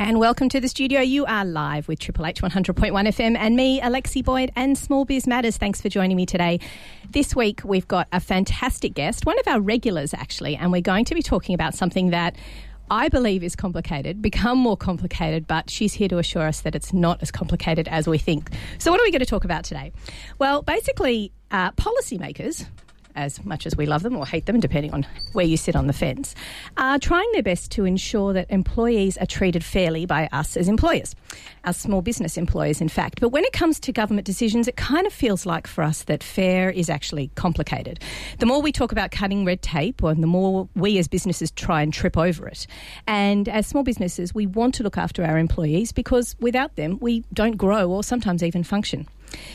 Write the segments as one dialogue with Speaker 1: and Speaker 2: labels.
Speaker 1: And welcome to the studio. You are live with Triple H 100.1 FM and me, Alexi Boyd, and Small Biz Matters. Thanks for joining me today. This week, we've got a fantastic guest, one of our regulars, actually, and we're going to be talking about something that I believe is complicated, become more complicated, but she's here to assure us that it's not as complicated as we think. So, what are we going to talk about today? Well, basically, uh, policymakers, as much as we love them or hate them, depending on where you sit on the fence, are trying their best to ensure that employees are treated fairly by us as employers, as small business employers, in fact. But when it comes to government decisions, it kind of feels like for us that fair is actually complicated. The more we talk about cutting red tape, and the more we as businesses try and trip over it. And as small businesses, we want to look after our employees because without them, we don't grow or sometimes even function.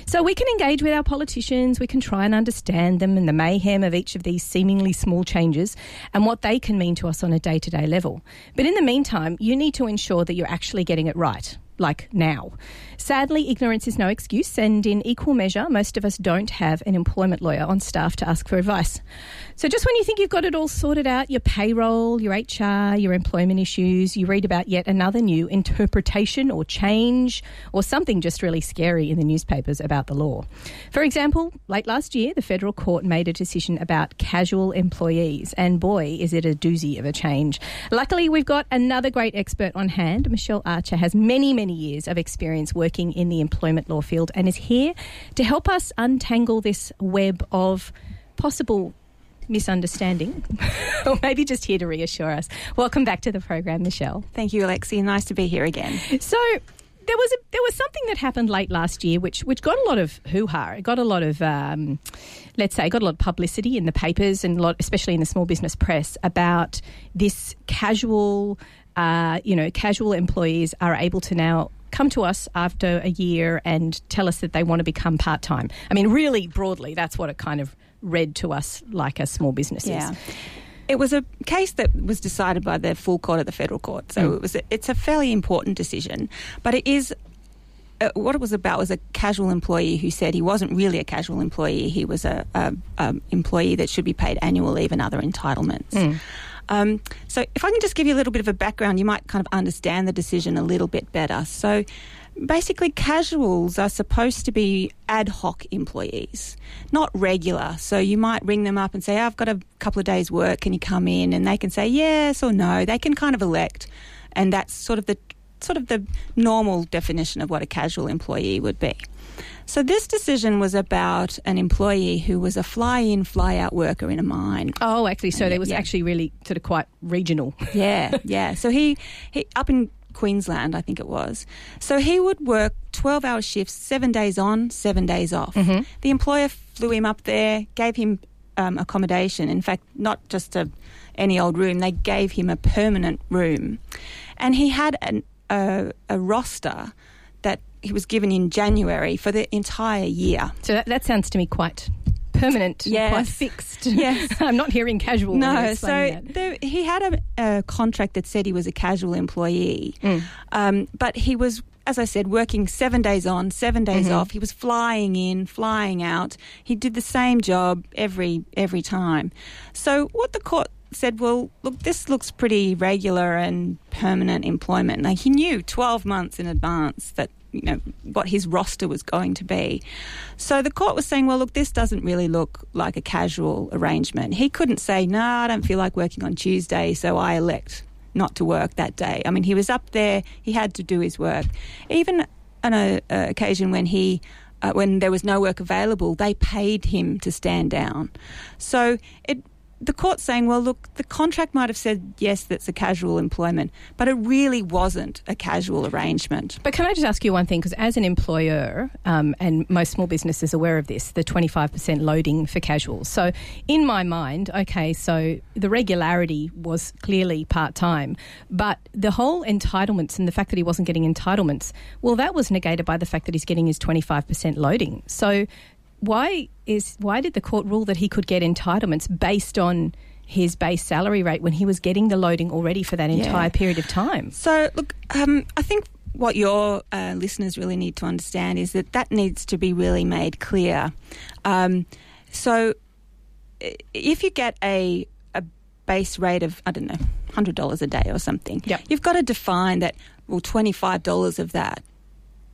Speaker 1: So we can engage with our politicians, we can try and understand them and the mayhem of each of these seemingly small changes and what they can mean to us on a day to day level. But in the meantime, you need to ensure that you're actually getting it right. Like now. Sadly, ignorance is no excuse, and in equal measure, most of us don't have an employment lawyer on staff to ask for advice. So, just when you think you've got it all sorted out your payroll, your HR, your employment issues you read about yet another new interpretation or change or something just really scary in the newspapers about the law. For example, late last year, the federal court made a decision about casual employees, and boy, is it a doozy of a change. Luckily, we've got another great expert on hand. Michelle Archer has many, many years of experience working in the employment law field and is here to help us untangle this web of possible misunderstanding, or maybe just here to reassure us. Welcome back to the program, Michelle.
Speaker 2: Thank you, Alexi. Nice to be here again.
Speaker 1: So there was a, there was something that happened late last year, which which got a lot of hoo ha. It got a lot of um, let's say got a lot of publicity in the papers and a lot, especially in the small business press about this casual. Uh, you know, casual employees are able to now come to us after a year and tell us that they want to become part time. I mean, really broadly, that's what it kind of read to us like as small businesses.
Speaker 2: Yeah. It was a case that was decided by the full court of the federal court, so mm. it was a, it's a fairly important decision, but it is uh, what it was about was a casual employee who said he wasn't really a casual employee; he was a, a, a employee that should be paid annual leave and other entitlements. Mm. Um, so, if I can just give you a little bit of a background, you might kind of understand the decision a little bit better. So, basically, casuals are supposed to be ad hoc employees, not regular. So, you might ring them up and say, oh, I've got a couple of days' work, can you come in? And they can say yes or no. They can kind of elect. And that's sort of the sort of the normal definition of what a casual employee would be. So this decision was about an employee who was a fly-in, fly-out worker in a mine.
Speaker 1: Oh, actually, so there was yeah. actually really sort of quite regional.
Speaker 2: yeah, yeah. So he, he up in Queensland, I think it was. So he would work 12 hour shifts, seven days on, seven days off. Mm-hmm. The employer flew him up there, gave him um, accommodation. In fact, not just a, any old room, they gave him a permanent room. And he had an, a, a roster he was given in January for the entire year.
Speaker 1: So that, that sounds to me quite permanent, yes. quite fixed.
Speaker 2: Yes,
Speaker 1: I'm not hearing casual.
Speaker 2: No, so there, he had a, a, contract that said he was a casual employee, mm. um, but he was. As I said, working seven days on, seven days mm-hmm. off. He was flying in, flying out. He did the same job every every time. So what the court said, well, look, this looks pretty regular and permanent employment. Like he knew 12 months in advance that you know what his roster was going to be. So the court was saying, well, look, this doesn't really look like a casual arrangement. He couldn't say, no, I don't feel like working on Tuesday, so I elect not to work that day. I mean, he was up there; he had to do his work. Even on an occasion when he uh, when there was no work available, they paid him to stand down. So it the court's saying, well, look, the contract might have said, yes, that's a casual employment, but it really wasn't a casual arrangement.
Speaker 1: But can I just ask you one thing? Because as an employer, um, and most small businesses are aware of this, the 25% loading for casuals. So in my mind, okay, so the regularity was clearly part time, but the whole entitlements and the fact that he wasn't getting entitlements, well, that was negated by the fact that he's getting his 25% loading. So why is why did the court rule that he could get entitlements based on his base salary rate when he was getting the loading already for that entire yeah. period of time?
Speaker 2: So, look, um, I think what your uh, listeners really need to understand is that that needs to be really made clear. Um, so, if you get a, a base rate of I don't know hundred dollars a day or something.
Speaker 1: Yep.
Speaker 2: You've got to define that. Well, twenty five dollars of that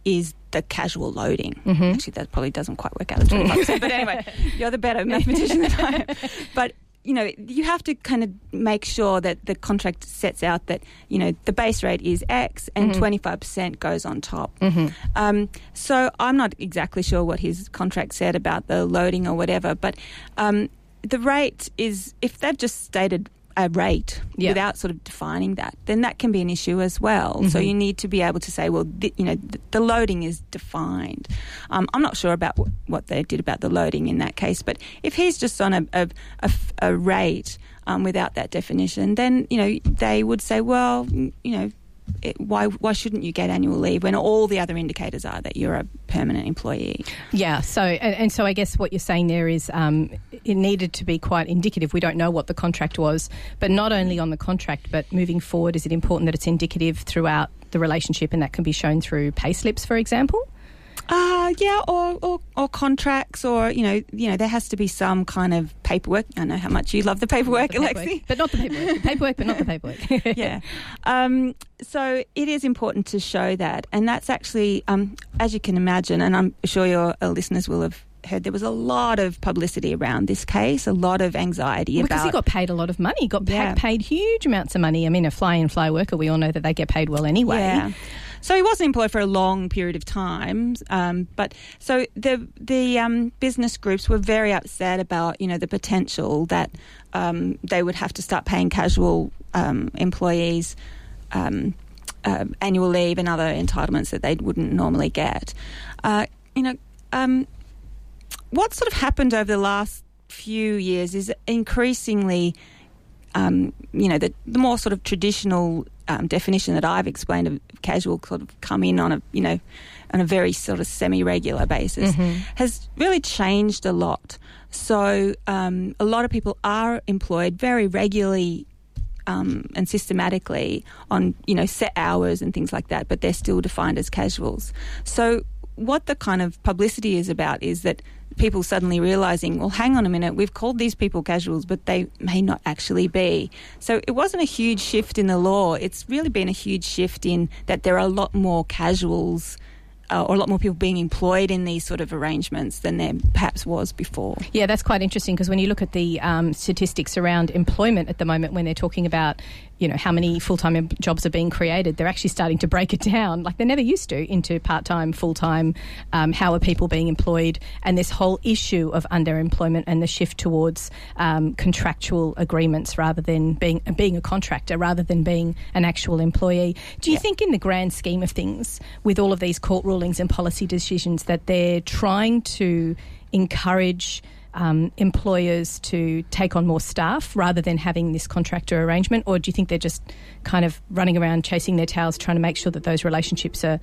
Speaker 2: is the casual loading.
Speaker 1: Mm-hmm.
Speaker 2: Actually, that probably doesn't quite work out as twenty five. But anyway, you're the better mathematician than I am. But you know, you have to kind of make sure that the contract sets out that you know the base rate is X and
Speaker 1: Mm-hmm.
Speaker 2: 25 percent goes on top. Um, so I'm not exactly sure what his contract said about the loading or whatever, but um, the rate is if they've just stated a rate
Speaker 1: Yeah.
Speaker 2: without sort of defining that, then that can be an issue as well. So you need to be able to say, well, th- you know, th- the loading is defined. Um, I'm not sure about w- what they did about the loading in that case, but if he's just on a, a, a f- a rate um, without that definition, then you know they would say, well, you know. It, why why shouldn't you get annual leave when all the other indicators are that you're a permanent employee?
Speaker 1: Yeah. So, and, and so I guess what you're saying there is um, it needed to be quite indicative. We don't know what the contract was, but not only on the contract, but moving forward, is it important that it's indicative throughout the relationship and that can be shown through pay slips, for example?
Speaker 2: Uh, yeah, or, or or contracts, or you know, you know, there has to be some kind of paperwork. I know how much you love the paperwork,
Speaker 1: The paperwork,
Speaker 2: Alexi.
Speaker 1: but not the paperwork. The paperwork, but not the paperwork.
Speaker 2: yeah. Um, so it is important to show that, and that's actually, um, as you can imagine, and I'm sure your uh, listeners will have heard, there was a lot of publicity around this case, a lot of anxiety
Speaker 1: Because
Speaker 2: about.
Speaker 1: Because he got paid a lot of money, He got
Speaker 2: Yeah.
Speaker 1: paid huge amounts of money. I mean, a fly-in, fly worker, we all know that they get paid well anyway.
Speaker 2: Yeah. So he wasn't employed for a long period of time, um, but so the the um, business groups were very upset about you know the potential that um, they would have to start paying casual um, employees um, uh, annual leave and other entitlements that they wouldn't normally get. Uh, you know, um, what sort of happened over the last few years is increasingly um, you know, the, the more sort of traditional um, definition that I've explained of casual sort of come in on a, you know, on a very sort of semi-regular basis has really changed a lot. So um, a lot of people are employed very regularly um, and systematically on you know set hours and things like that, but they're still defined as casuals. So what the kind of publicity is about is that people suddenly realizing, well, hang on a minute, we've called these people casuals, but they may not actually be. So it wasn't a huge shift in the law. It's really been a huge shift in that there are a lot more casuals. Uh, or a lot more people being employed in these sort of arrangements than there perhaps was before.
Speaker 1: Yeah, that's quite interesting because when you look at the um, statistics around employment at the moment, when they're talking about, you know, how many full-time jobs are being created, they're actually starting to break it down, like they never used to, into part-time, full-time. Um, how are people being employed? And this whole issue of underemployment and the shift towards um, contractual agreements rather than being being a contractor, rather than being an actual employee. Do you think, in the grand scheme of things, with all of these court rulings and policy decisions, that they're trying to encourage um, employers to take on more staff rather than having this contractor arrangement? Or do you think they're just kind of running around chasing their tails, trying to make sure that those relationships are,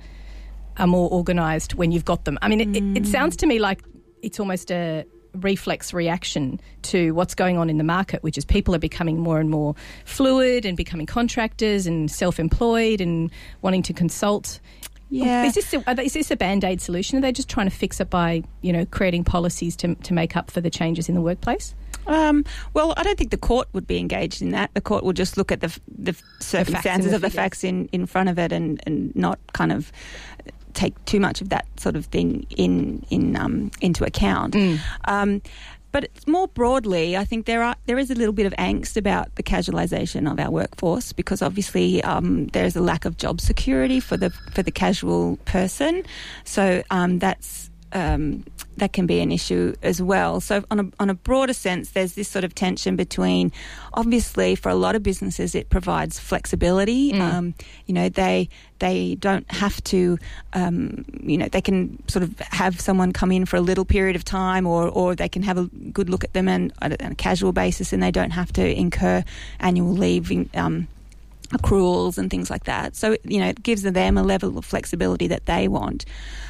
Speaker 1: are more organised when you've got them? I mean, it, it, it sounds to me like it's almost a reflex reaction to what's going on in the market, which is people are becoming more and more fluid and becoming contractors and self employed and wanting to consult.
Speaker 2: Yeah.
Speaker 1: Is this a, is this a band aid solution? Are they just trying to fix it by you know creating policies to to make up for the changes in the workplace?
Speaker 2: Um, well, I don't think the court would be engaged in that. The court will just look at the, the circumstances
Speaker 1: the
Speaker 2: of the facts in, in front of it and, and not kind of take too much of that sort of thing in in um, into account.
Speaker 1: Mm.
Speaker 2: Um, but it's more broadly, I think there are there is a little bit of angst about the casualisation of our workforce because obviously um, there is a lack of job security for the for the casual person. So um, that's um, that can be an issue as well. So on a on a broader sense, there's this sort of tension between, obviously, for a lot of businesses, it provides flexibility. Um, you know, they they don't have to, um, you know, they can sort of have someone come in for a little period of time, or or they can have a good look at them and on a, on a casual basis, and they don't have to incur annual leave. in- Um, accruals and things like that. So you know, it gives them a level of flexibility that they want.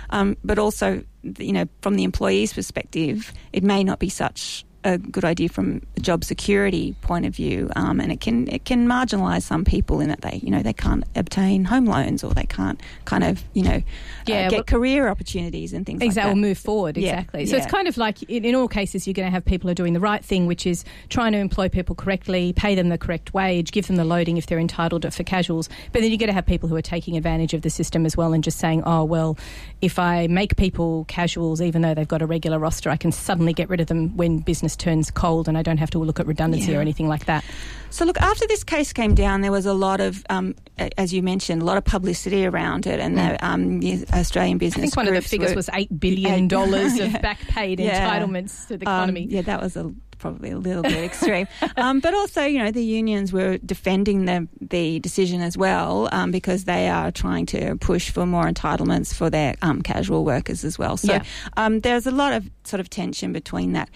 Speaker 2: Um, but also, you know, from the employee's perspective, it may not be such a good idea from a job security point of view, um, and it can it can marginalise some people in that they you know they can't obtain home loans or they can't kind of you know
Speaker 1: Yeah,
Speaker 2: uh, get
Speaker 1: well-
Speaker 2: career opportunities and things
Speaker 1: Exactly,
Speaker 2: like that.
Speaker 1: or move forward.
Speaker 2: Yeah,
Speaker 1: Exactly. So it's kind of like in, in all cases, you're going to have people who are doing the right thing, which is trying to employ people correctly, pay them the correct wage, give them the loading if they're entitled to, for casuals. But then you're going to have people who are taking advantage of the system as well and just saying, oh, well, if I make people casuals, even though they've got a regular roster, I can suddenly get rid of them when business turns cold and I don't have to look at redundancy
Speaker 2: Yeah.
Speaker 1: or anything like that.
Speaker 2: So, look, after this case came down, there was a lot of, um, as you mentioned, a lot of publicity around it, and the, um, the Australian business.
Speaker 1: Mm. I think one of the figures
Speaker 2: were-
Speaker 1: was $8 billion of
Speaker 2: Yeah.
Speaker 1: back paid
Speaker 2: Yeah.
Speaker 1: entitlements to the
Speaker 2: Um,
Speaker 1: economy.
Speaker 2: yeah, that was a, probably a little bit extreme. um, but also, you know, the unions were defending the the decision as well um, because they are trying to push for more entitlements for their um, casual workers as well. So
Speaker 1: Yeah.
Speaker 2: um, there's a lot of sort of tension between that.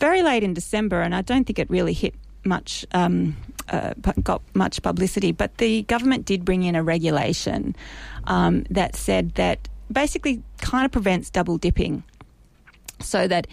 Speaker 2: Very late in December, and I don't think it really hit much. Um, uh, got much publicity, but the government did bring in a regulation um, that said that basically kind of prevents double dipping so that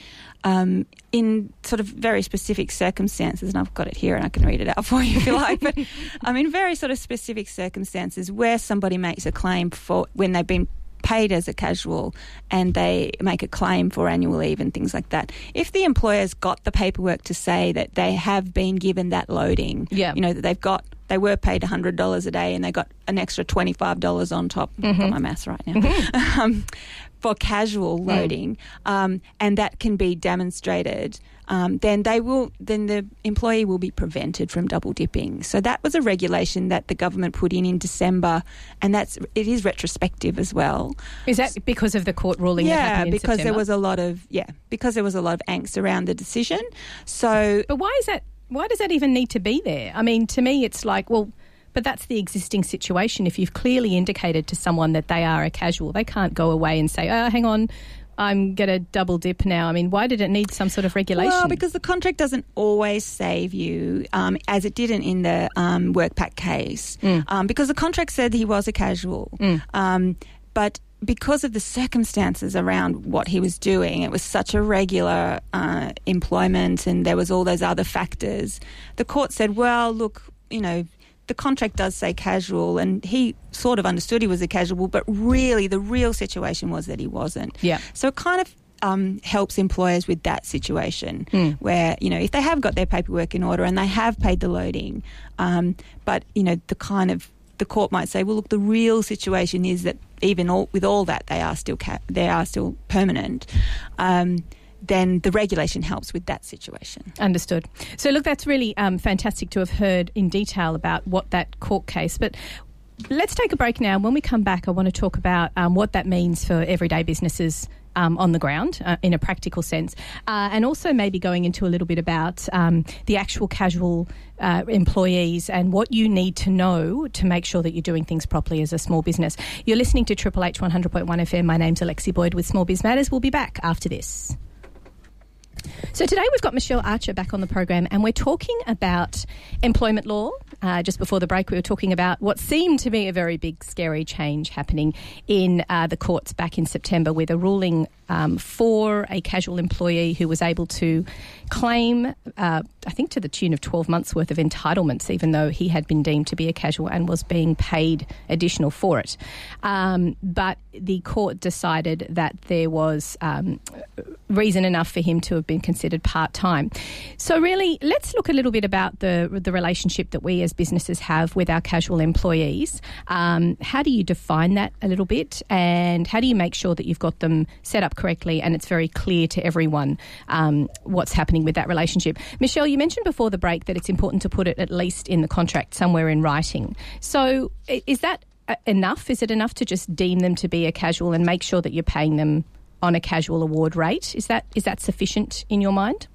Speaker 2: um, in sort of very specific circumstances, and I've got it here and I can read it out for you if you like, but um, in very sort of specific circumstances where somebody makes a claim for when they've been paid as a casual and they make a claim for annual leave and things like that. If the employer's got the paperwork to say that they have been given that loading,
Speaker 1: Yeah.
Speaker 2: you know, that they've got they were paid $100 a day and they got an extra $25 on top. I've got my maths right now. um, for casual loading, um, and that can be demonstrated, um, then they will. Then the employee will be prevented from double dipping. So that was a regulation that the government put in in December, and that's it is retrospective as well.
Speaker 1: Is that because of the court ruling that
Speaker 2: yeah, because there was a lot of yeah, because there was a lot of angst around the decision. So
Speaker 1: But why is that? Why does that even need to be there? I mean, to me, it's like, well, but that's the existing situation. If you've clearly indicated to someone that they are a casual, they can't go away and say, "Oh, hang on, I'm going to double dip now." I mean, why did it need some sort of regulation?
Speaker 2: Well, because the contract doesn't always save you, um, as it didn't in the um, WorkPac case,
Speaker 1: Mm.
Speaker 2: um, because the contract said he was a casual. Um, but because of the circumstances around what he was doing, it was such a regular uh, employment and there was all those other factors. The court said, well, look, you know, the contract does say casual, and he sort of understood he was a casual, but really the real situation was that he wasn't.
Speaker 1: Yeah.
Speaker 2: So it kind of um, helps employers with that situation
Speaker 1: Hmm.
Speaker 2: where, you know, if they have got their paperwork in order and they have paid the loading, um, but, you know, the kind of, the court might say, well, look, the real situation is that even all, with all that, they are still, ca- they are still permanent. Um, then the regulation helps with that situation.
Speaker 1: Understood. So, look, that's really um, fantastic to have heard in detail about what that court case. But let's take a break now. When we come back, I want to talk about um, what that means for everyday businesses. Um, on the ground, uh, in a practical sense, uh, and also maybe going into a little bit about um, the actual casual uh, employees and what you need to know to make sure that you're doing things properly as a small business. You're listening to Triple H 100.1 FM. My name's Alexi Boyd with Small Biz Matters. We'll be back after this. So today we've got Michelle Archer back on the program, and we're talking about employment law. Uh, just before the break, we were talking about what seemed to be a very big, scary change happening in uh, the courts back in September, with a ruling um, for a casual employee who was able to claim, uh, I think, to the tune of 12 months' worth of entitlements, even though he had been deemed to be a casual and was being paid additional for it. Um, but the court decided that there was um, reason enough for him to have been considered part time. So, really, let's look a little bit about the the relationship that we as businesses have with our casual employees. Um, how do you define that a little bit, and how do you make sure that you've got them set up correctly and it's very clear to everyone um, what's happening with that relationship? Michelle, you mentioned before the break that it's important to put it at least in the contract somewhere in writing. So, is that uh, enough? Is it enough to just deem them to be a casual and make sure that you're paying them on a casual award rate? Is that is that sufficient in your mind?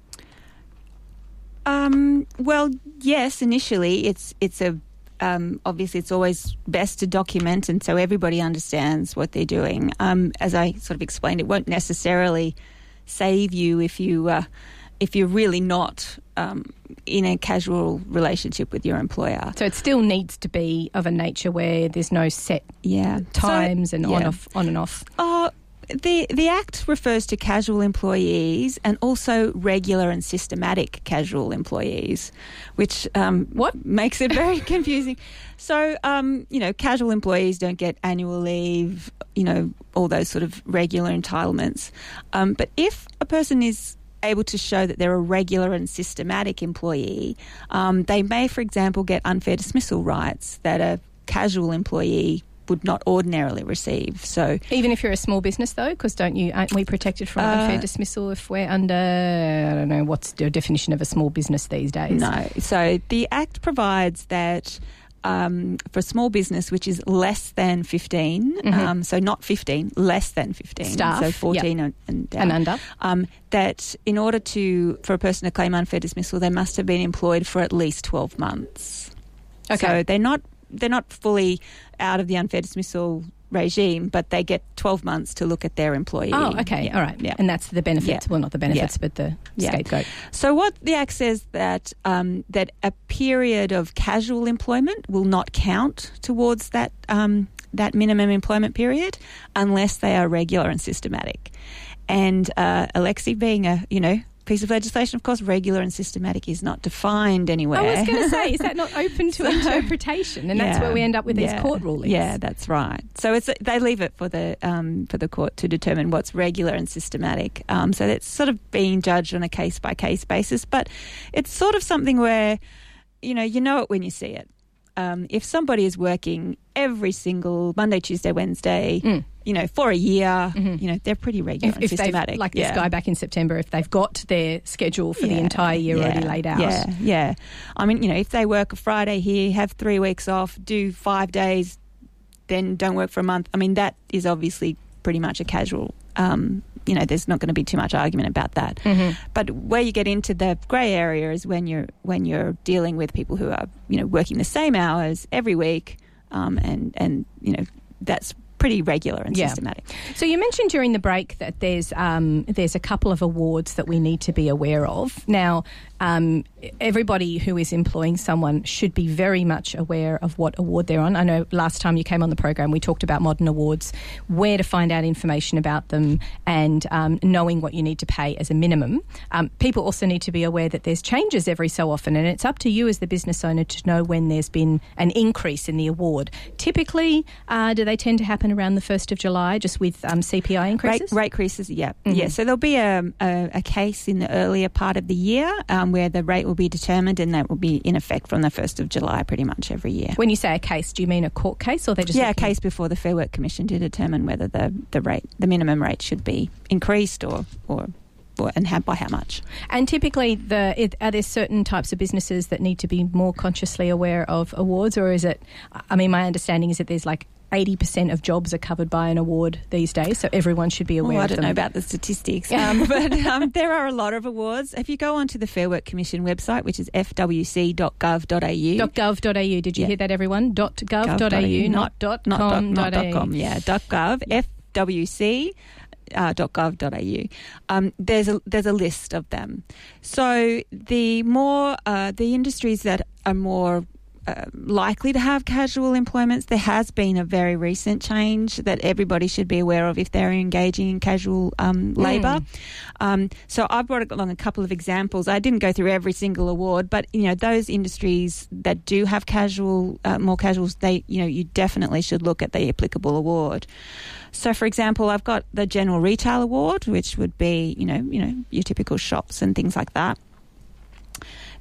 Speaker 2: Um, well, yes, initially it's it's a um, obviously it's always best to document, and so everybody understands what they're doing. Um, as I sort of explained, it won't necessarily save you if you uh, if you're really not um, in a casual relationship with your employer.
Speaker 1: So it still needs to be of a nature where there's no set
Speaker 2: Yeah,
Speaker 1: times and on off on and off.
Speaker 2: Oh, the the Act refers to casual employees and also regular and systematic casual employees, which um,
Speaker 1: what
Speaker 2: makes it very confusing. So, um, you know, casual employees don't get annual leave, you know, all those sort of regular entitlements. Um, but if a person is able to show that they're a regular and systematic employee, um, they may, for example, get unfair dismissal rights that a casual employee would not ordinarily receive. So
Speaker 1: even if you're a small business, though, because don't you aren't we protected from uh, unfair dismissal if we're under I don't know what's the definition of a small business these days?
Speaker 2: No. So the Act provides that. Um, for a small business which is less than 15, mm-hmm. um, so not 15, less than 15,
Speaker 1: Staff,
Speaker 2: so 14
Speaker 1: yep.
Speaker 2: and,
Speaker 1: and, and under,
Speaker 2: um, that in order to for a person to claim unfair dismissal, they must have been employed for at least 12 months.
Speaker 1: Okay.
Speaker 2: So they're not they're not fully out of the unfair dismissal regime, but they get 12 months to look at their employee.
Speaker 1: Oh, okay.
Speaker 2: Yeah.
Speaker 1: All right.
Speaker 2: Yeah.
Speaker 1: And that's the benefits.
Speaker 2: Yeah.
Speaker 1: Well, not the benefits,
Speaker 2: Yeah.
Speaker 1: but the
Speaker 2: Yeah.
Speaker 1: scapegoat.
Speaker 2: So what the Act says that um, that a period of casual employment will not count towards that um, that minimum employment period unless they are regular and systematic. And uh, Alexi, being a you know piece of legislation, of course, regular and systematic is not defined anywhere.
Speaker 1: I was going to say, is that not open to
Speaker 2: So-
Speaker 1: interpretation? And that's where we end up with
Speaker 2: Yeah.
Speaker 1: these court rulings.
Speaker 2: Yeah, that's right. So it's they leave it for the um, for the court to determine what's regular and systematic. Um, so it's sort of being judged on a case by case basis, but it's sort of something where you know you know it when you see it. Um, if somebody is working every single Monday, Tuesday, Wednesday,
Speaker 1: Mm.
Speaker 2: You know, for a year,
Speaker 1: Mhm.
Speaker 2: you know, they're pretty regular
Speaker 1: If,
Speaker 2: and
Speaker 1: if
Speaker 2: systematic.
Speaker 1: like this guy back in September, if they've got their schedule for the entire year already laid out.
Speaker 2: Yeah, yeah. I mean, you know, if they work a Friday here, have three weeks off, do five days, then don't work for a month. I mean, that is obviously pretty much a casual. Um, you know, there's not going to be too much argument about that.
Speaker 1: Mhm.
Speaker 2: But where you get into the grey area is when you're when you're dealing with people who are you know working the same hours every week, um, and and you know that's pretty regular and
Speaker 1: Yeah.
Speaker 2: systematic.
Speaker 1: So you mentioned during the break that there's um, there's a couple of awards that we need to be aware of. Now, um, everybody who is employing someone should be very much aware of what award they're on. I know last time you came on the program, we talked about modern awards, where to find out information about them, and um, knowing what you need to pay as a minimum. Um, people also need to be aware that there's changes every so often, and it's up to you as the business owner to know when there's been an increase in the award. Typically, uh, do they tend to happen around the first of July, just with um, CPI increases?
Speaker 2: rate increases, yeah,
Speaker 1: Mhm.
Speaker 2: yeah. So there'll be a, a, a case in the earlier part of the year um, where the rate will be determined, and that will be in effect from the first of July, pretty much every year.
Speaker 1: When you say a case, do you mean a court case, or they just
Speaker 2: yeah, a case before the Fair Work Commission to determine whether the, the rate, the minimum rate, should be increased or or, or and how, by how much.
Speaker 1: And typically, the are there certain types of businesses that need to be more consciously aware of awards, or is it? I mean, my understanding is that there's like. 80% of jobs are covered by an award these days, so everyone should be aware
Speaker 2: Oh, I
Speaker 1: of
Speaker 2: don't
Speaker 1: them.
Speaker 2: know about the statistics, um, but um, there are a lot of awards. If you go onto the Fair Work Commission website, which is fwc.gov.au,
Speaker 1: .gov.au. Did you
Speaker 2: Yeah.
Speaker 1: hear that, everyone? .gov.au,
Speaker 2: Gov.au,
Speaker 1: not dot
Speaker 2: not
Speaker 1: com
Speaker 2: not
Speaker 1: dot
Speaker 2: com, yeah, gov, FWC. Uh, dot .gov.au. Um, there's a there's a list of them. So the more uh, the industries that are more uh, likely to have casual employments, there has been a very recent change that everybody should be aware of if they're engaging in casual um, labour. Um, so I brought along a couple of examples. I didn't go through every single award, but you know those industries that do have casual, uh, more casuals, they you know you definitely should look at the applicable award. So, for example, I've got the General Retail Award, which would be you know you know your typical shops and things like that.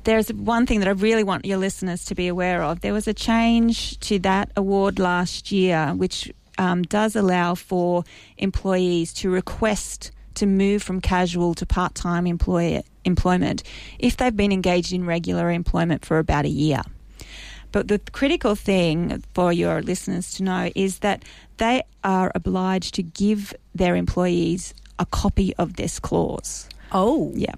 Speaker 2: There's one thing that I really want your listeners to be aware of. There was a change to that award last year, which um, does allow for employees to request to move from casual to part time employ- employment if they've been engaged in regular employment for about a year. But the critical thing for your listeners to know is that they are obliged to give their employees a copy of this clause.
Speaker 1: Oh,
Speaker 2: Yeah.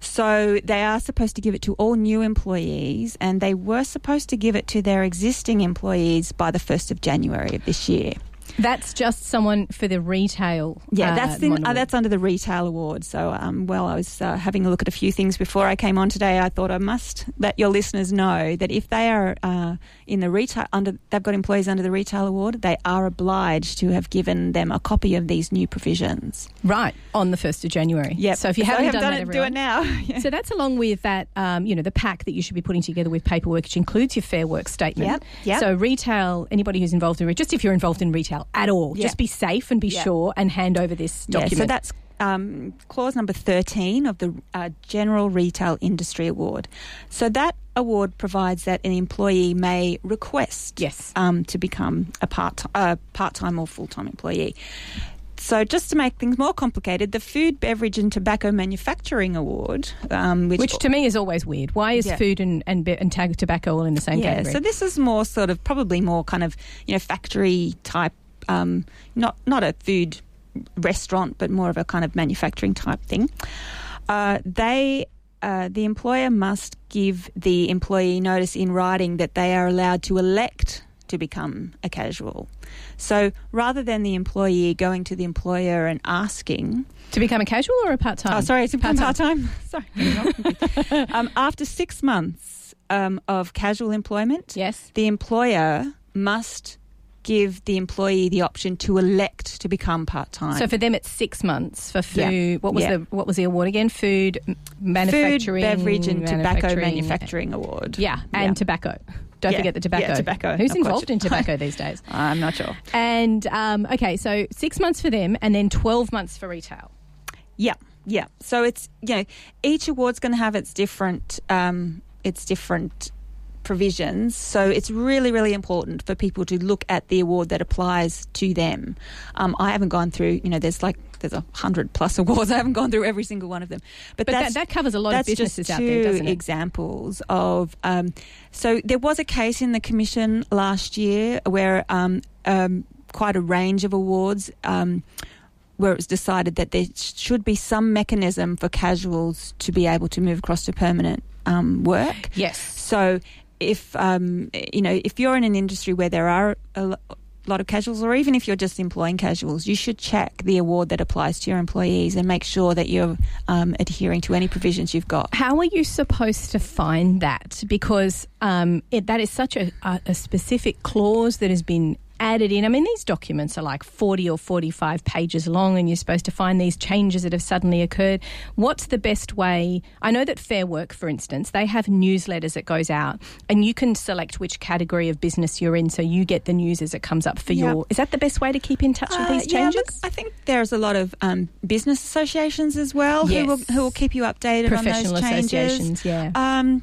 Speaker 2: So they are supposed to give it to all new employees, and they were supposed to give it to their existing employees by the 1st of January of this year.
Speaker 1: That's just someone for the retail.
Speaker 2: Yeah,
Speaker 1: uh,
Speaker 2: that's the, uh, that's under the retail award. So, um, well, I was uh, having a look at a few things before I came on today. I thought I must let your listeners know that if they are uh, in the retail under, they've got employees under the retail award, they are obliged to have given them a copy of these new provisions.
Speaker 1: right on the first of January.
Speaker 2: Yeah.
Speaker 1: So if you haven't done, that,
Speaker 2: it, do it now. Yeah.
Speaker 1: So that's along with that, um, you know, the pack that you should be putting together with paperwork, which includes your fair work statement.
Speaker 2: Yep, yep.
Speaker 1: So retail, anybody who's involved in just if you're involved in retail at all,
Speaker 2: Yeah.
Speaker 1: just be safe and be
Speaker 2: Yeah.
Speaker 1: sure and hand over this
Speaker 2: Yeah,
Speaker 1: document.
Speaker 2: so that's um, clause number 13 of the uh, General Retail Industry Award. So that award provides that an employee may request
Speaker 1: Yes.
Speaker 2: um, to become a part uh, part time or full time employee. So, just to make things more complicated, the Food, Beverage and Tobacco Manufacturing Award, um, which,
Speaker 1: which to me is always weird. Why is
Speaker 2: Yeah.
Speaker 1: food and and, and tag tobacco all in the same
Speaker 2: yeah,
Speaker 1: category?
Speaker 2: so this is more sort of probably more kind of you know factory type, um, not not a food restaurant, but more of a kind of manufacturing type thing. Uh, they. Uh, the employer must give the employee notice in writing that they are allowed to elect to become a casual. So rather than the employee going to the employer and asking,
Speaker 1: to become a casual or a part time?
Speaker 2: Oh, sorry, it's part
Speaker 1: Part-time.
Speaker 2: time. sorry. um, after six months um, of casual employment,
Speaker 1: Yes.
Speaker 2: the employer must give the employee the option to elect to become part time.
Speaker 1: So for them, it's six months for food.
Speaker 2: Yeah.
Speaker 1: What was
Speaker 2: Yeah.
Speaker 1: the what was the award again? Food, manufacturing,
Speaker 2: Food, beverage, and tobacco
Speaker 1: manufacturing.
Speaker 2: award.
Speaker 1: Yeah, and
Speaker 2: Yeah.
Speaker 1: tobacco. Don't forget the tobacco.
Speaker 2: Tobacco,
Speaker 1: Who's
Speaker 2: of
Speaker 1: involved in tobacco these days?
Speaker 2: I'm not sure.
Speaker 1: And um, okay, so six months for them, and then twelve months for retail.
Speaker 2: Yeah, yeah. So it's you know each award's going to have its different um, its different provisions. So it's really really important for people to look at the award that applies to them. Um, I haven't gone through. You know, there's like there's a hundred plus awards. I haven't gone through every single one of them. But,
Speaker 1: But that, that covers a lot of businesses out there, doesn't it?
Speaker 2: examples of. Um, so there was a case in the commission last year where um, um, quite a range of awards. Um, where it was decided that there should be some mechanism for casuals to be able to move across to permanent um, work.
Speaker 1: Yes.
Speaker 2: So, if um, you know, if you're in an industry where there are a lot of casuals, or even if you're just employing casuals, you should check the award that applies to your employees and make sure that you're um, adhering to any provisions you've got.
Speaker 1: How are you supposed to find that? Because um, it, that is such a, a, a specific clause that has been added in. I mean, these documents are like 40 or 45 pages long, and you're supposed to find these changes that have suddenly occurred. What's the best way? I know that Fair Work, for instance, they have newsletters that goes out, and you can select which category of business you're in, so you get the news as it comes up for
Speaker 2: Yeah.
Speaker 1: your. Is that the best way to keep in touch with
Speaker 2: Uh,
Speaker 1: these
Speaker 2: yeah,
Speaker 1: changes?
Speaker 2: look, I think there's a lot of um, business associations as well who, will, who will keep you updated on those changes.
Speaker 1: associations, yeah.
Speaker 2: Um,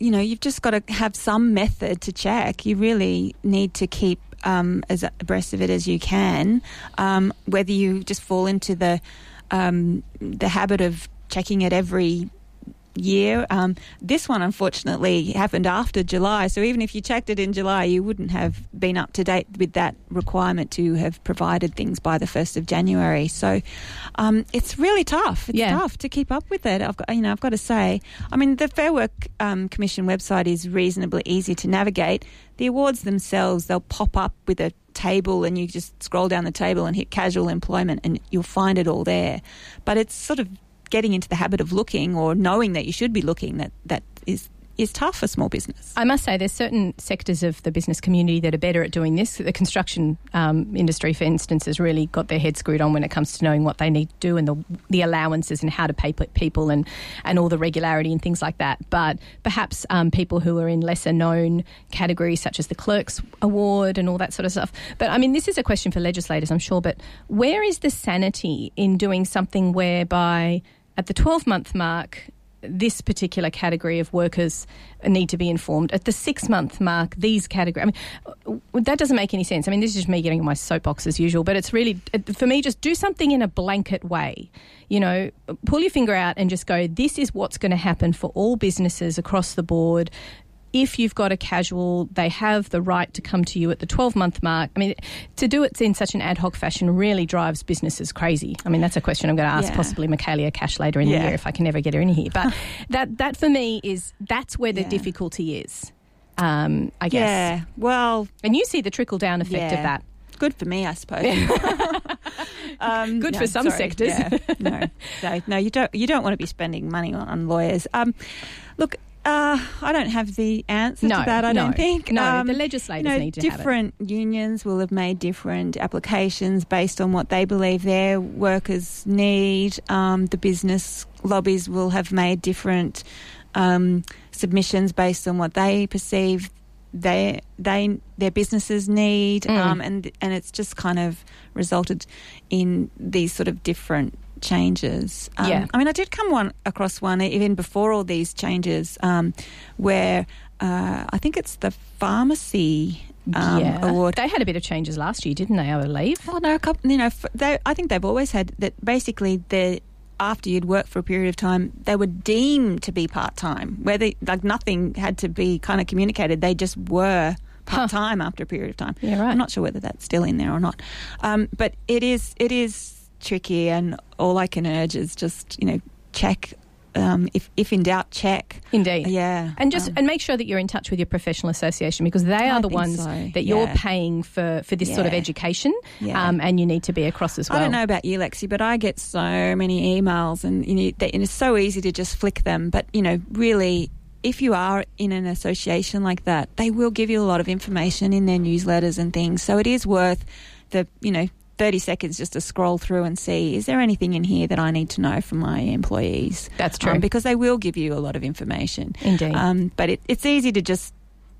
Speaker 2: you know, you've just got to have some method to check. You really need to keep um, as abreast of it as you can. Um, whether you just fall into the um, the habit of checking it every year. Um, this one, unfortunately, happened after July. So even if you checked it in July, you wouldn't have been up to date with that requirement to have provided things by the first of January. So um, it's really tough. It's
Speaker 1: Yeah.
Speaker 2: tough to keep up with it. I've got, you know, I've got to say. I mean, the Fair Work um, Commission website is reasonably easy to navigate. The awards themselves, they'll pop up with a table and you just scroll down the table and hit casual employment and you'll find it all there. But it's sort of getting into the habit of looking or knowing that you should be looking that that is is tough for small business.
Speaker 1: I must say, there's certain sectors of the business community that are better at doing this. The construction um, industry, for instance, has really got their head screwed on when it comes to knowing what they need to do and the, the allowances and how to pay people and, and all the regularity and things like that. But perhaps um, people who are in lesser known categories, such as the Clerks Award and all that sort of stuff. But I mean, this is a question for legislators, I'm sure. But where is the sanity in doing something whereby at the 12 month mark, this particular category of workers need to be informed. At the six month mark, these category, I mean, uh, that doesn't make any sense. I mean, this is just me getting my soapbox as usual, but it's really, for me, just do something in a blanket way. You know, pull your finger out and just go, this is what's going to happen for all businesses across the board. If you've got a casual, they have the right to come to you at the 12 month mark. I mean, to do it in such an ad hoc fashion really drives businesses crazy. I mean, that's a question I'm going to ask
Speaker 2: Yeah.
Speaker 1: possibly Michaelia Cash later in
Speaker 2: Yeah.
Speaker 1: the year if I can ever get her in here. But that, that for me is that's where the
Speaker 2: Yeah.
Speaker 1: difficulty is, um, I guess.
Speaker 2: Yeah. Well,
Speaker 1: And you see the trickle down effect of that.
Speaker 2: good for me, I suppose. um,
Speaker 1: Good
Speaker 2: no,
Speaker 1: for some
Speaker 2: sorry.
Speaker 1: sectors.
Speaker 2: Yeah. No, no, no, you don't. You don't want to be spending money on, on lawyers. Um, look. Uh, I don't have the answer
Speaker 1: No,
Speaker 2: to that. I
Speaker 1: no,
Speaker 2: don't think.
Speaker 1: no,
Speaker 2: Um,
Speaker 1: the legislators
Speaker 2: you know,
Speaker 1: need to have it.
Speaker 2: different unions will have made different applications based on what they believe their workers need. Um, the business lobbies will have made different um, submissions based on what they perceive they they their businesses need,
Speaker 1: Mm.
Speaker 2: um, and and it's just kind of resulted in these sort of different changes. Um,
Speaker 1: Yeah.
Speaker 2: I mean, I did come one across one even before all these changes, um, where uh, I think it's the pharmacy um,
Speaker 1: yeah.
Speaker 2: award.
Speaker 1: They had a bit of changes last year, didn't they? I believe.
Speaker 2: Well, no, a couple. You know, they, I think they've always had that. Basically, the after you'd worked for a period of time, they were deemed to be part time. Where they like nothing had to be kind of communicated. They just were part time after a period of time.
Speaker 1: Yeah, right.
Speaker 2: I'm not sure whether that's still in there or not. Um, but it is it is tricky, and all I can urge is just you know check. Um, if if in doubt, check.
Speaker 1: Indeed.
Speaker 2: Yeah,
Speaker 1: And just
Speaker 2: um,
Speaker 1: and make sure that you're in touch with your professional association because they are
Speaker 2: I
Speaker 1: the ones
Speaker 2: so,
Speaker 1: that you're
Speaker 2: yeah.
Speaker 1: paying for, for this sort of education,
Speaker 2: Yeah.
Speaker 1: um, and you need to be across as well.
Speaker 2: I don't know about you, Lexi, but I get so many emails, and you know, they, and it's so easy to just flick them. But you know, really, if you are in an association like that, they will give you a lot of information in their newsletters and things. So it is worth the you know. 30 seconds just to scroll through and see is there anything in here that I need to know from my employees?
Speaker 1: That's true.
Speaker 2: Um, because they will give you a lot of information.
Speaker 1: Indeed.
Speaker 2: Um, but it, it's easy to just,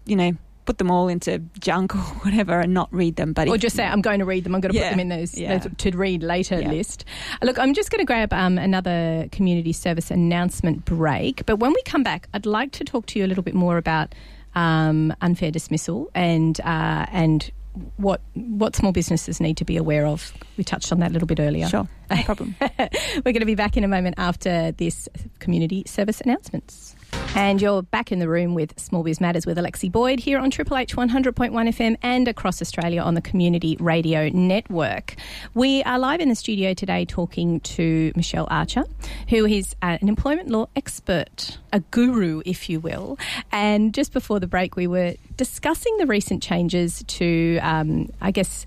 Speaker 2: you know, put them all into junk or whatever and not read them. But
Speaker 1: or
Speaker 2: if-
Speaker 1: just say, I'm going to read them. I'm going to put them in those,
Speaker 2: Yeah.
Speaker 1: those to read later
Speaker 2: Yeah.
Speaker 1: list. Look, I'm just going to grab um, another community service announcement break. But when we come back, I'd like to talk to you a little bit more about um, unfair dismissal and uh, and what what small businesses need to be aware of. We touched on that a little bit earlier.
Speaker 2: Sure, no problem.
Speaker 1: We're going to be back in a moment after this community service announcements. And you're back in the room with Small Biz Matters with Alexi Boyd here on Triple H 100.1 FM and across Australia on the Community Radio Network. We are live in the studio today talking to Michelle Archer, who is uh, an employment law expert, a guru, if you will. And just before the break, we were discussing the recent changes to, um, I guess,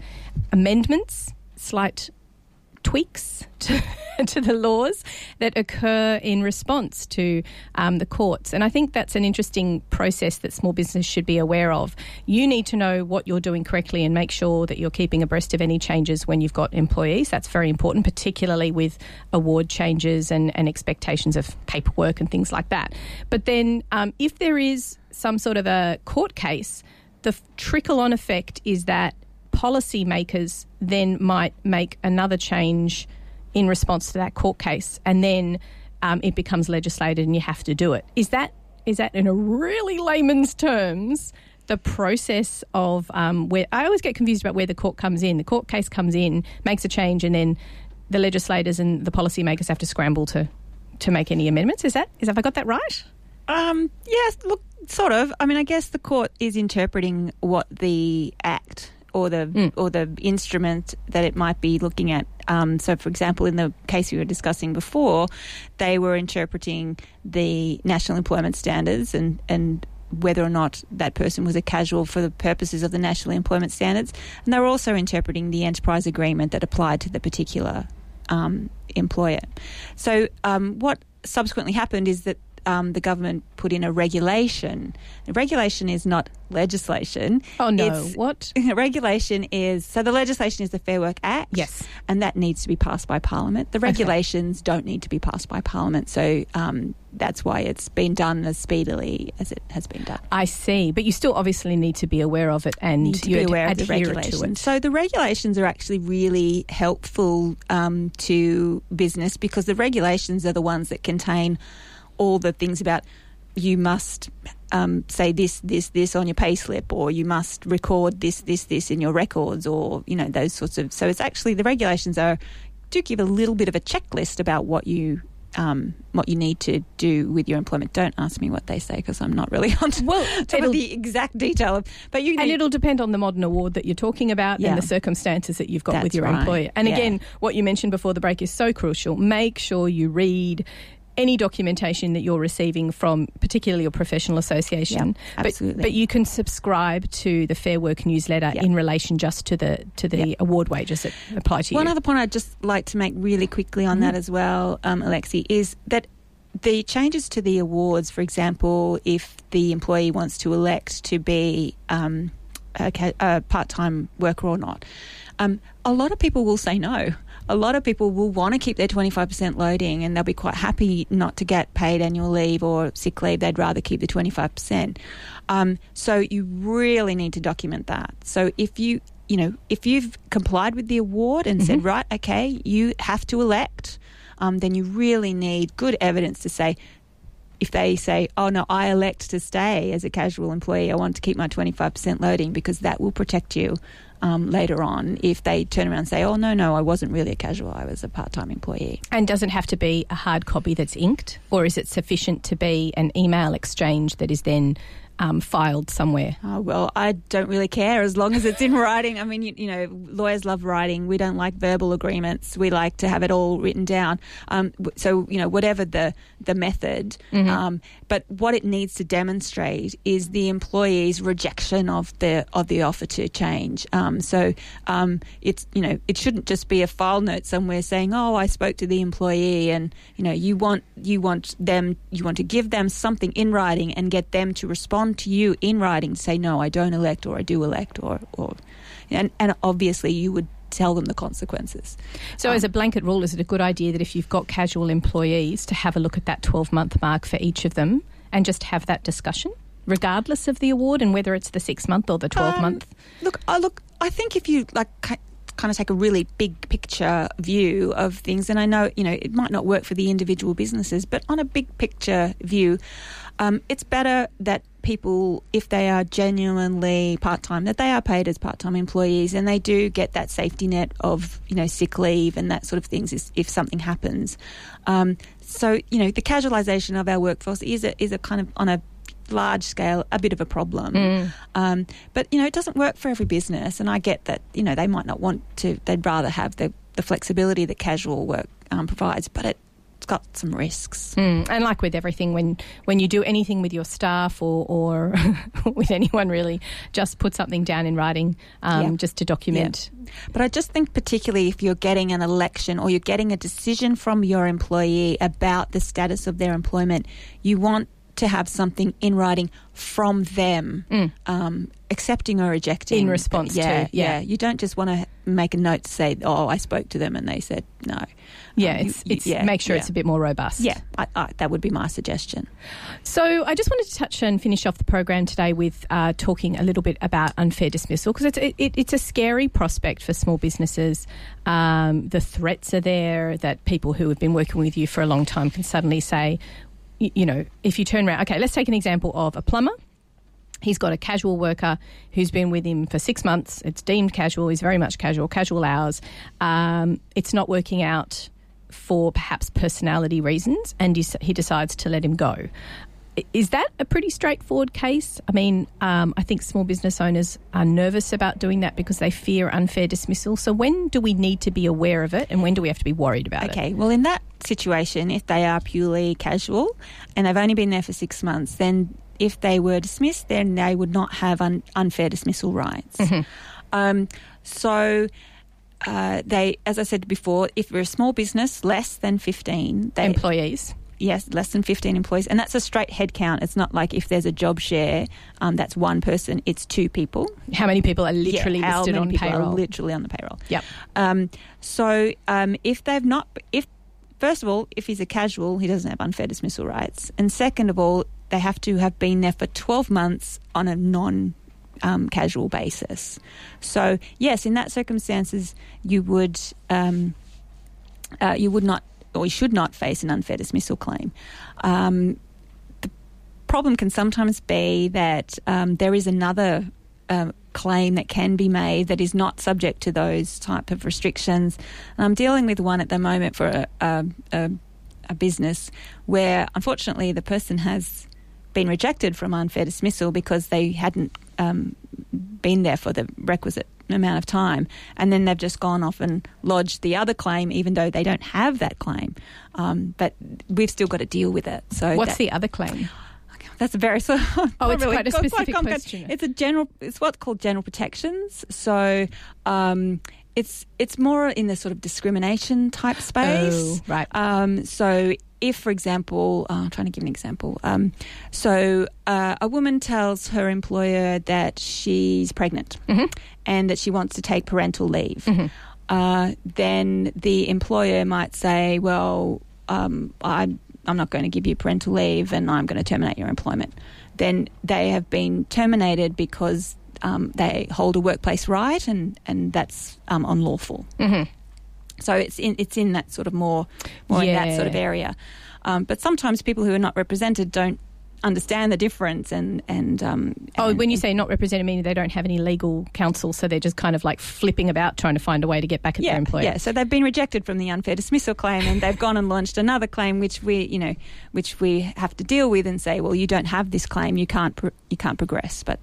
Speaker 1: amendments, slight tweaks to, to the laws that occur in response to um, the courts. And I think that's an interesting process that small business should be aware of. You need to know what you're doing correctly and make sure that you're keeping abreast of any changes when you've got employees. That's very important, particularly with award changes and, and expectations of paperwork and things like that. But then um, if there is some sort of a court case, the trickle on effect is that policymakers then might make another change in response to that court case, and then um, it becomes legislated, and you have to do it. Is that is that in a really layman's terms? The process of um, where I always get confused about where the court comes in. The court case comes in, makes a change, and then the legislators and the policymakers have to scramble to to make any amendments. Is that is have I got that right?
Speaker 2: Um, yes, look, sort of. I mean, I guess the court is interpreting what the act or the
Speaker 1: Mm.
Speaker 2: or the instrument that it might be looking at. Um, so, for example, in the case we were discussing before, they were interpreting the national employment standards and and whether or not that person was a casual for the purposes of the national employment standards, and they were also interpreting the enterprise agreement that applied to the particular um, employer. So, um, what subsequently happened is that um, the government put in a regulation. Regulation is not legislation.
Speaker 1: Oh no!
Speaker 2: It's-
Speaker 1: what?
Speaker 2: regulation is so the legislation is the Fair Work Act.
Speaker 1: Yes.
Speaker 2: and that needs to be passed by Parliament. The regulations don't need to be passed by Parliament, so um, that's why it's been done as speedily as it has been done.
Speaker 1: I see, but you still obviously need to be aware of it and
Speaker 2: need to be aware of the regulations. So the regulations are actually really helpful um, to business because the regulations are the ones that contain all the things about you must um, say this, this, this on your payslip, or you must record this, this, this in your records, or you know those sorts of. So it's actually the regulations are do give a little bit of a checklist about what you. Um, what you need to do with your employment. Don't ask me what they say because I'm not really on to,
Speaker 1: Well,
Speaker 2: top of the exact detail. Of, but you
Speaker 1: And it'll depend on the modern award that you're talking about
Speaker 2: Yeah.
Speaker 1: and the circumstances that you've got with your
Speaker 2: right.
Speaker 1: employer. And
Speaker 2: Yeah.
Speaker 1: again, what you mentioned before the break is so crucial. Make sure you read any documentation that you're receiving from particularly your professional association.
Speaker 2: Absolutely.
Speaker 1: But, but you can subscribe to the Fair Work newsletter in relation just to the to the award wages that apply to
Speaker 2: One
Speaker 1: you.
Speaker 2: One other point I'd just like to make really quickly on
Speaker 1: Mm-hmm.
Speaker 2: that as well, um, Alexi, is that the changes to the awards, for example, if the employee wants to elect to be um, a, a part time worker or not, um, a lot of people will say no. A lot of people will want to keep their 25% loading and they'll be quite happy not to get paid annual leave or sick leave. They'd rather keep the 25%. Um, so you really need to document that. So if you, you know, if you've complied with the award and said, right, okay, you have to elect, um, then you really need good evidence to say, if they say, oh no, I elect to stay as a casual employee, I want to keep my 25% loading because that will protect you um, later on if they turn around and say, oh no, no, I wasn't really a casual, I was a part time employee.
Speaker 1: and doesn't have to be a hard copy that's inked, or is it sufficient to be an email exchange that is then um, filed somewhere?
Speaker 2: Oh, well, I don't really care as long as it's in writing. I mean, you, you know, lawyers love writing. We don't like verbal agreements. We like to have it all written down. Um, so, you know, whatever the, the method, um, but what it needs to demonstrate is the employee's rejection of the of the offer to change. Um, so, um, it's you know, it shouldn't just be a file note somewhere saying, "Oh, I spoke to the employee," and you know, you want you want them you want to give them something in writing and get them to respond to you in writing to say, "No, I don't elect," or "I do elect," or or and and obviously you would tell them the consequences.
Speaker 1: So, as a blanket rule, is it a good idea that if you've got casual employees to have a look at that 12 month mark for each of them and just have that discussion, regardless of the award and whether it's the six month or the 12
Speaker 2: Um,
Speaker 1: month?
Speaker 2: Look, I look. I think if you like, ki- kind of take a really big picture view of things, and I know you know it might not work for the individual businesses, but on a big picture view, um, it's better that people, if they are genuinely part time, that they are paid as part time employees, and they do get that safety net of you know sick leave and that sort of things is- if something happens. Um, so you know the casualisation of our workforce is a is a kind of on a large scale a bit of a problem. Um, but you know, it doesn't work for every business, and I get that. You know, they might not want to; they'd rather have the the flexibility that casual work um, provides, but it's got some risks.
Speaker 1: Mm, and like with everything, when when you do anything with your staff or, or with anyone really, just put something down in writing um,
Speaker 2: Yeah.
Speaker 1: just to document.
Speaker 2: But I just think, particularly if you're getting an election or you're getting a decision from your employee about the status of their employment, you want to have something in writing from them, um, accepting or rejecting.
Speaker 1: Mm. In response to,
Speaker 2: yeah,
Speaker 1: yeah.
Speaker 2: You don't just want to make a note to say, "Oh, I spoke to them and they said no."
Speaker 1: Yeah,
Speaker 2: Um,
Speaker 1: it's,
Speaker 2: you-
Speaker 1: it's
Speaker 2: yeah,
Speaker 1: make sure
Speaker 2: yeah.
Speaker 1: it's a bit more robust.
Speaker 2: Yeah, I, I, that would be my suggestion.
Speaker 1: So I just wanted to touch and finish off the program today with uh, talking a little bit about unfair dismissal because it's it, it, it's a scary prospect for small businesses. Um, the threats are there that people who have been working with you for a long time can suddenly say, you know, if you turn around, okay, let's take an example of a plumber. He's got a casual worker who's been with him for six months. It's deemed casual. He's very much casual, casual hours. Um, it's not working out for perhaps personality reasons, and he, he decides to let him go. Is that a pretty straightforward case? I mean, um, I think small business owners are nervous about doing that because they fear unfair dismissal. So, when do we need to be aware of it, and when do we have to be worried about it?
Speaker 2: Okay, well, in that situation, if they are purely casual and they've only been there for six months, then if they were dismissed, then they would not have un- unfair dismissal rights. Um, so. Uh, they, as I said before, if we're a small business, less than fifteen, they,
Speaker 1: Employees.
Speaker 2: Yes, less than 15 employees. And that's a straight head count. It's not like if there's a job share, um, that's one person, it's two people.
Speaker 1: How many people are literally
Speaker 2: Yeah, how
Speaker 1: listed
Speaker 2: many
Speaker 1: on
Speaker 2: people
Speaker 1: payroll?
Speaker 2: Are literally on the payroll.
Speaker 1: Yep.
Speaker 2: Um, so um, if they've not, if first of all, if he's a casual, he doesn't have unfair dismissal rights. And second of all, they have to have been there for 12 months on a non um, casual basis. So yes, in that circumstances, you would um, uh, you would not or should not face an unfair dismissal claim. Um, the problem can sometimes be that um, there is another um, claim that can be made that is not subject to those type of restrictions. And I'm dealing with one at the moment for a, a, a, a business where, unfortunately, the person has been rejected from unfair dismissal because they hadn't um, been there for the requisite amount of time, and then they've just gone off and lodged the other claim, even though they don't have that claim. Um, but we've still got to deal with it. So
Speaker 1: What's
Speaker 2: that-
Speaker 1: the other claim?
Speaker 2: that's a very so.
Speaker 1: Oh, it's
Speaker 2: really-
Speaker 1: quite a specific
Speaker 2: complicated.
Speaker 1: question.
Speaker 2: It's a general. It's what's called general protections. So. Um, it's it's more in the sort of discrimination type space,
Speaker 1: Oh, right.
Speaker 2: Um, so, if, for example, uh, I'm trying to give an example. Um, so, uh, a woman tells her employer that she's pregnant
Speaker 1: Mm-hmm.
Speaker 2: and that she wants to take parental leave. Uh, then the employer might say, "Well, um, I'm I'm not going to give you parental leave, and I'm going to terminate your employment." Then they have been terminated because um, they hold a workplace right, and and that's um, unlawful.
Speaker 1: Mm-hmm.
Speaker 2: So it's in it's in that sort of more more in that sort of area. Um, but sometimes people who are not represented don't understand the difference and and um,
Speaker 1: Oh,
Speaker 2: and-
Speaker 1: when you say not represented, meaning they don't have any legal counsel, so they're just kind of like flipping about trying to find a way to get back at
Speaker 2: yeah,
Speaker 1: their employer.
Speaker 2: Yeah, so they've been rejected from the unfair dismissal claim, and they've gone and launched another claim, which we, you know, which we have to deal with and say, well, you don't have this claim, you can't, pro- you can't progress. But,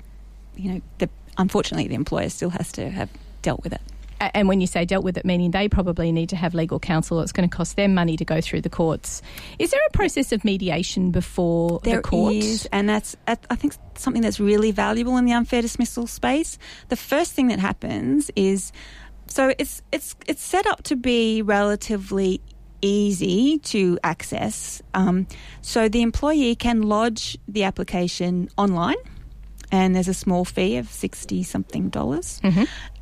Speaker 2: you know, the, unfortunately, the employer still has to have dealt with it.
Speaker 1: And when you say dealt with it, meaning they probably need to have legal counsel, it's going to cost them money to go through the courts. Is there a process of mediation before
Speaker 2: There
Speaker 1: the court?
Speaker 2: is, and that's I think something that's really valuable in the unfair dismissal space. The first thing that happens is, so it's it's it's set up to be relatively easy to access. Um, so the employee can lodge the application online. And there's a small fee of sixty something dollars.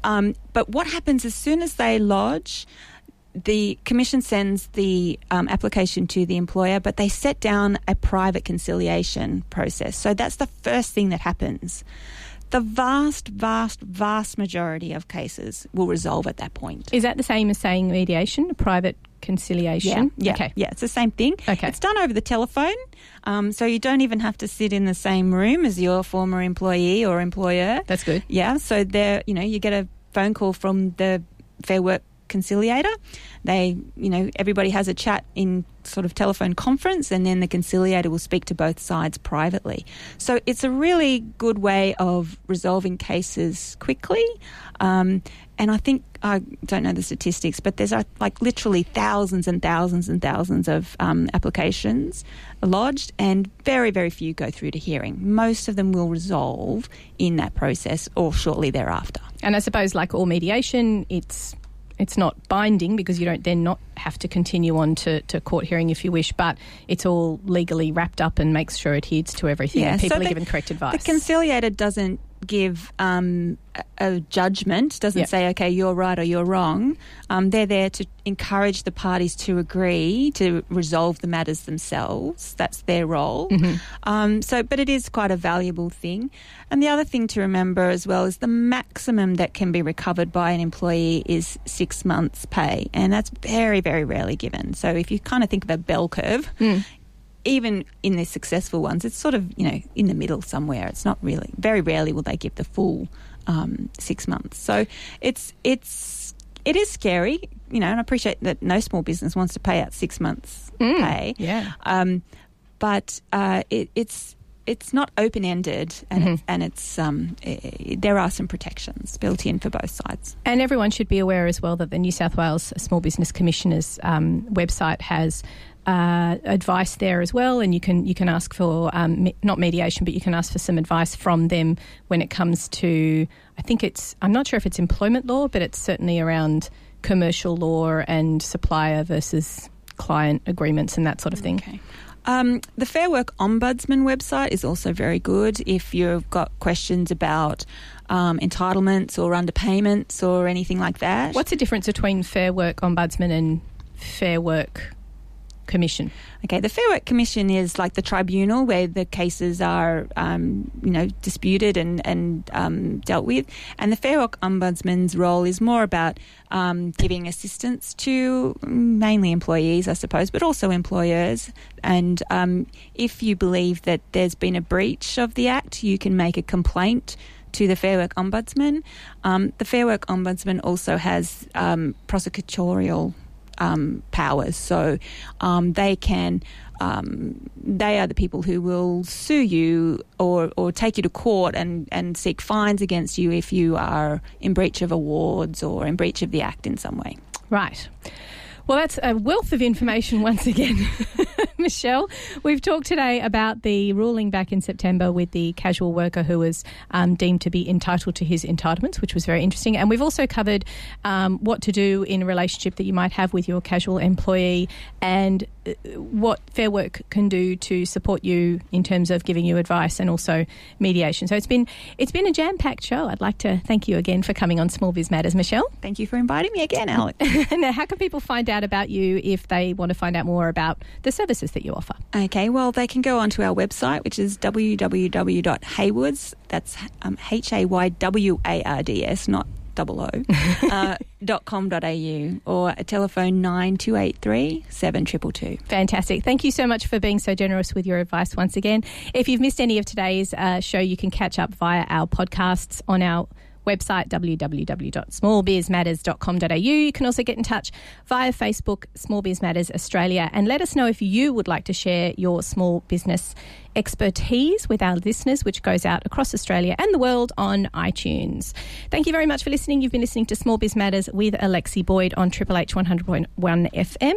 Speaker 2: Um, but what happens as soon as they lodge, the commission sends the um, application to the employer, but they set down a private conciliation process. So that's the first thing that happens. The vast, vast, vast majority of cases will resolve at that point.
Speaker 1: Is that the same as saying mediation, a private conciliation?
Speaker 2: Yeah,
Speaker 1: Okay.
Speaker 2: yeah, it's the same thing.
Speaker 1: Okay.
Speaker 2: It's done over the telephone, um, so you don't even have to sit in the same room as your former employee or employer.
Speaker 1: That's good.
Speaker 2: Yeah, so there, you know, you get a phone call from the Fair Work conciliator. They, you know, everybody has a chat in sort of telephone conference, and then the conciliator will speak to both sides privately. So it's a really good way of resolving cases quickly. Um, and I think I don't know the statistics, but there's uh, like literally thousands and thousands and thousands of um, applications lodged, and very very few go through to hearing. Most of them will resolve in that process or shortly thereafter.
Speaker 1: And I suppose, like all mediation, it's it's not binding because you don't then not have to continue on to, to court hearing if you wish, but it's all legally wrapped up and makes sure it adheres to everything and
Speaker 2: so
Speaker 1: people are
Speaker 2: the-
Speaker 1: given correct advice.
Speaker 2: The conciliator doesn't give um, a, judgment, doesn't
Speaker 1: Yeah.
Speaker 2: say, okay, you're right or you're wrong. Um, they're there to encourage the parties to agree to resolve the matters themselves. That's their role.
Speaker 1: Mm-hmm.
Speaker 2: Um, so, but it is quite a valuable thing. And the other thing to remember as well is the maximum that can be recovered by an employee is six months' pay, and that's very, very rarely given. So, if you kind of think of a bell curve, even in the successful ones, it's sort of you know in the middle somewhere. It's not really very rarely will they give the full um, six months. So it's it's it is scary, you know, and I appreciate that no small business wants to pay out six months pay.
Speaker 1: yeah.
Speaker 2: Um, but uh, it, it's it's not open ended, and it's, and it's um, i i there are some protections built in for both sides.
Speaker 1: And everyone should be aware as well that the New South Wales Small Business Commissioner's um, website has uh, advice there as well, and you can you can ask for um, me- not mediation, but you can ask for some advice from them when it comes to. I think it's I'm not sure if it's employment law, but it's certainly around commercial law and supplier versus client agreements and that sort of thing.
Speaker 2: Okay. Um, the Fair Work Ombudsman website is also very good if you've got questions about um, entitlements or underpayments or anything like that.
Speaker 1: What's the difference between Fair Work Ombudsman and Fair Work Commission?
Speaker 2: Okay, the Fair Work Commission is like the tribunal where the cases are, um, you know, disputed and and um, dealt with, and the Fair Work Ombudsman's role is more about um, giving assistance to mainly employees, I suppose, but also employers. And um, if you believe that there's been a breach of the Act, you can make a complaint to the Fair Work Ombudsman. Um, the Fair Work Ombudsman also has um, prosecutorial um, powers. So um, they can. Um, they are the people who will sue you or, or take you to court and, and seek fines against you if you are in breach of awards or in breach of the Act in some way.
Speaker 1: Right. Well, that's a wealth of information once again, Michelle. We've talked today about the ruling back in September with the casual worker who was um, deemed to be entitled to his entitlements, which was very interesting. And we've also covered um, what to do in a relationship that you might have with your casual employee and uh, what Fair Work can do to support you in terms of giving you advice and also mediation. So it's been it's been a jam packed show. I'd like to thank you again for coming on Small Biz Matters, Michelle.
Speaker 2: Thank you for inviting me again, Alex.
Speaker 1: now, how can people find out about you if they want to find out more about the services that you offer?
Speaker 2: Okay, well, they can go onto our website, which is www.haywards. That's um, H A Y W A R D S, not double O, uh, dot com.au or a telephone 9283 7222.
Speaker 1: Fantastic. Thank you so much for being so generous with your advice once again. If you've missed any of today's uh, show, you can catch up via our podcasts on our website www.smallbizmatters.com.au. You can also get in touch via Facebook, Small Biz Matters Australia, and let us know if you would like to share your small business expertise with our listeners, which goes out across Australia and the world on iTunes. Thank you very much for listening. You've been listening to Small Biz Matters with Alexi Boyd on Triple H 100.1 FM.